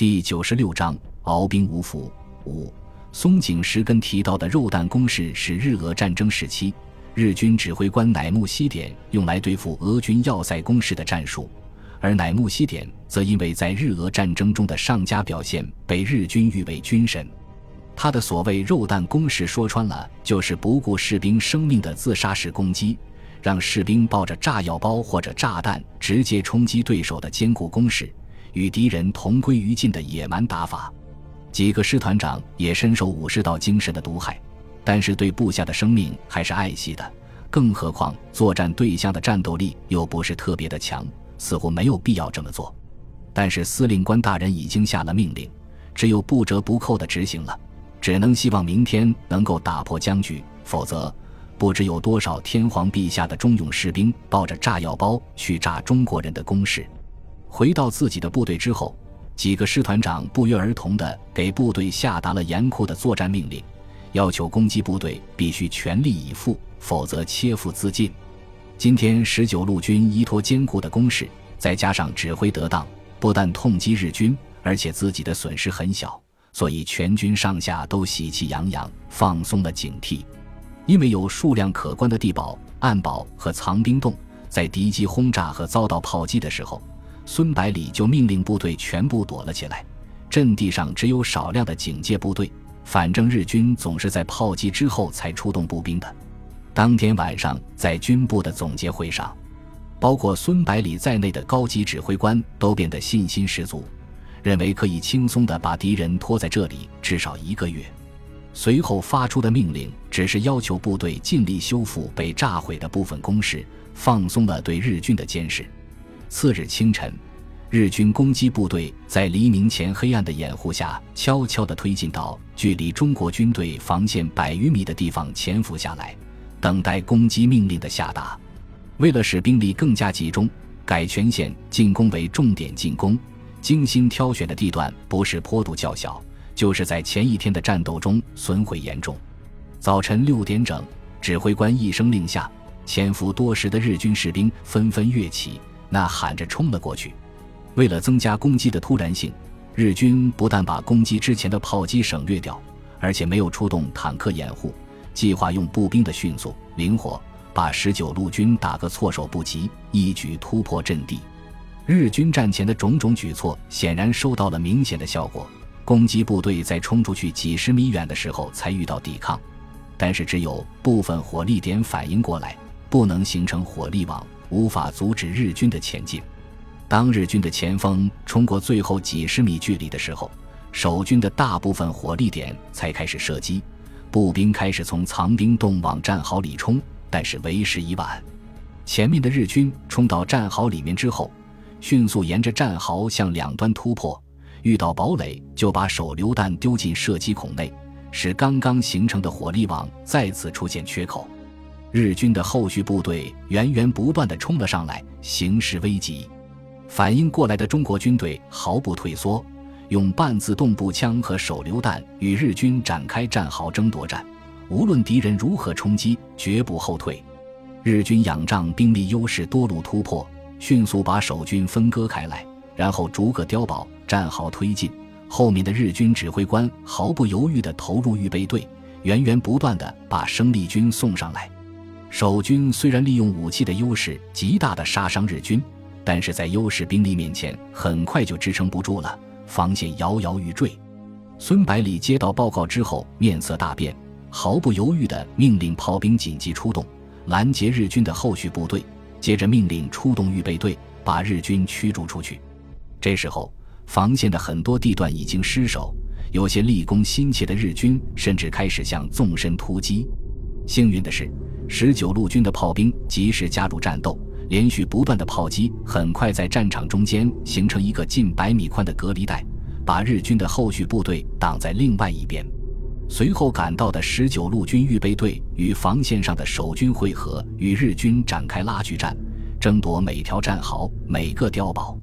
第九十六章鏖兵无福。五松井石根提到的肉弹攻势是日俄战争时期日军指挥官乃木希典用来对付俄军要塞攻势的战术，而乃木希典则因为在日俄战争中的上佳表现被日军誉为军神。他的所谓肉弹攻势，说穿了就是不顾士兵生命的自杀式攻击，让士兵抱着炸药包或者炸弹直接冲击对手的坚固工事，与敌人同归于尽的野蛮打法。几个师团长也深受武士道精神的毒害，但是对部下的生命还是爱惜的。更何况作战对象的战斗力又不是特别的强，似乎没有必要这么做。但是司令官大人已经下了命令，只有不折不扣的执行了。只能希望明天能够打破僵局，否则不知有多少天皇陛下的忠勇士兵抱着炸药包去炸中国人的攻势。回到自己的部队之后，几个师团长不约而同地给部队下达了严酷的作战命令，要求攻击部队必须全力以赴，否则切腹自尽。今天十九路军依托坚固的攻势，再加上指挥得当，不但痛击日军，而且自己的损失很小。所以，全军上下都喜气洋洋，放松了警惕。因为有数量可观的地堡、暗堡和藏兵洞，在敌机轰炸和遭到炮击的时候，孙百里就命令部队全部躲了起来。阵地上只有少量的警戒部队，反正日军总是在炮击之后才出动步兵的。当天晚上，在军部的总结会上，包括孙百里在内的高级指挥官都变得信心十足。认为可以轻松地把敌人拖在这里至少一个月。随后发出的命令只是要求部队尽力修复被炸毁的部分工事，放松了对日军的监视。次日清晨，日军攻击部队在黎明前黑暗的掩护下，悄悄地推进到距离中国军队防线百余米的地方潜伏下来，等待攻击命令的下达。为了使兵力更加集中，改全线进攻为重点进攻。精心挑选的地段不是坡度较小，就是在前一天的战斗中损毁严重。早晨六点整，指挥官一声令下，潜伏多时的日军士兵纷纷跃起，呐喊着冲了过去。为了增加攻击的突然性，日军不但把攻击之前的炮击省略掉，而且没有出动坦克掩护，计划用步兵的迅速灵活，把十九路军打个措手不及，一举突破阵地。日军战前的种种举措显然收到了明显的效果，攻击部队在冲出去几十米远的时候才遇到抵抗，但是只有部分火力点反应过来，不能形成火力网，无法阻止日军的前进。当日军的前锋冲过最后几十米距离的时候，守军的大部分火力点才开始射击，步兵开始从藏兵洞往战壕里冲，但是为时已晚。前面的日军冲到战壕里面之后。迅速沿着战壕向两端突破，遇到堡垒就把手榴弹丢进射击孔内，使刚刚形成的火力网再次出现缺口。日军的后续部队源源不断地冲了上来，形势危急。反应过来的中国军队毫不退缩，用半自动步枪和手榴弹与日军展开战壕争夺战，无论敌人如何冲击，绝不后退。日军仰仗兵力优势，多路突破。迅速把守军分割开来，然后逐个碉堡、战壕推进。后面的日军指挥官毫不犹豫地投入预备队，源源不断地把生力军送上来。守军虽然利用武器的优势极大的杀伤日军，但是在优势兵力面前，很快就支撑不住了，防线摇摇欲坠。孙百里接到报告之后，面色大变，毫不犹豫地命令炮兵紧急出动，拦截日军的后续部队。接着命令出动预备队，把日军驱逐出去。这时候，防线的很多地段已经失守，有些立功心切的日军甚至开始向纵深突击。幸运的是，十九路军的炮兵及时加入战斗，连续不断的炮击很快在战场中间形成一个近百米宽的隔离带，把日军的后续部队挡在另外一边。随后赶到的十九路军预备队与防线上的守军会合，与日军展开拉锯战，争夺每条战壕、每个碉堡。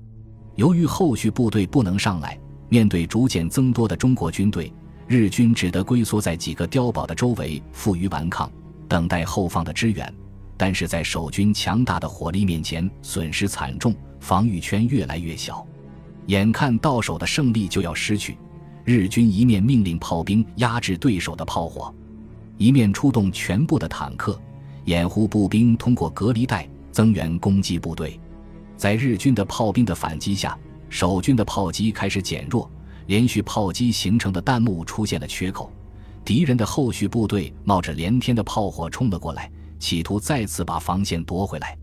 由于后续部队不能上来，面对逐渐增多的中国军队，日军只得龟缩在几个碉堡的周围，负隅顽抗，等待后方的支援。但是在守军强大的火力面前，损失惨重，防御圈越来越小。眼看到手的胜利就要失去，日军一面命令炮兵压制对手的炮火，一面出动全部的坦克掩护步兵通过隔离带增援攻击部队。在日军的炮兵的反击下，守军的炮击开始减弱，连续炮击形成的弹幕出现了缺口。敌人的后续部队冒着连天的炮火冲了过来，企图再次把防线夺回来。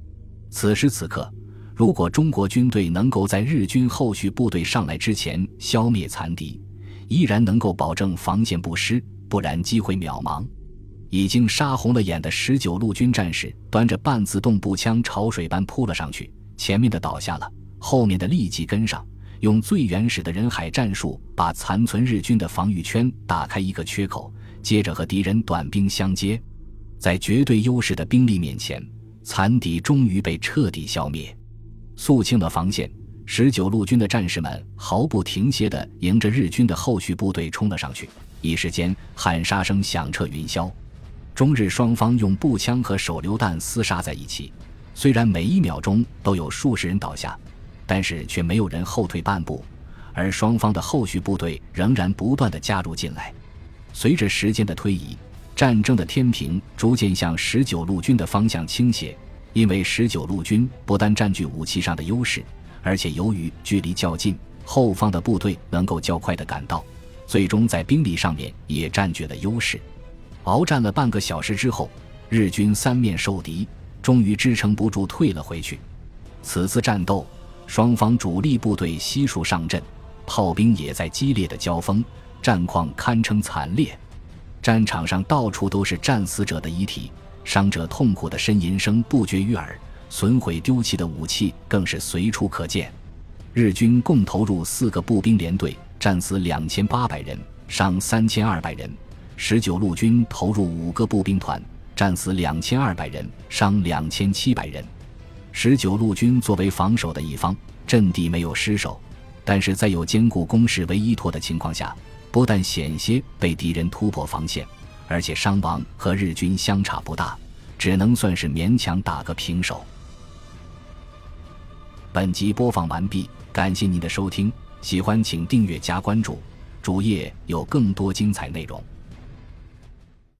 此时此刻，如果中国军队能够在日军后续部队上来之前消灭残敌，依然能够保证防线不失；不然，机会渺茫。已经杀红了眼的十九路军战士端着半自动步枪，潮水般扑了上去。前面的倒下了，后面的立即跟上。用最原始的人海战术，把残存日军的防御圈打开一个缺口，接着和敌人短兵相接，在绝对优势的兵力面前，残敌终于被彻底消灭，肃清了防线。十九路军的战士们毫不停歇地迎着日军的后续部队冲了上去，一时间喊杀声响彻云霄。中日双方用步枪和手榴弹厮杀在一起，虽然每一秒钟都有数十人倒下。但是却没有人后退半步，而双方的后续部队仍然不断的加入进来。随着时间的推移，战争的天平逐渐向十九路军的方向倾斜，因为十九路军不但占据武器上的优势，而且由于距离较近，后方的部队能够较快的赶到，最终在兵力上面也占据了优势。鏖战了半个小时之后，日军三面受敌，终于支撑不住退了回去。此次战斗。双方主力部队悉数上阵，炮兵也在激烈的交锋，战况堪称惨烈。战场上到处都是战死者的遗体，伤者痛苦的呻吟声不绝于耳，损毁丢弃的武器更是随处可见。日军共投入四个步兵连队，战死两千八百人，伤三千二百人；十九路军投入五个步兵团，战死两千二百人，伤两千七百人。十九路军作为防守的一方，阵地没有失守，但是在有坚固工事为依托的情况下，不但险些被敌人突破防线，而且伤亡和日军相差不大，只能算是勉强打个平手。本集播放完毕，感谢您的收听，喜欢请订阅加关注，主页有更多精彩内容。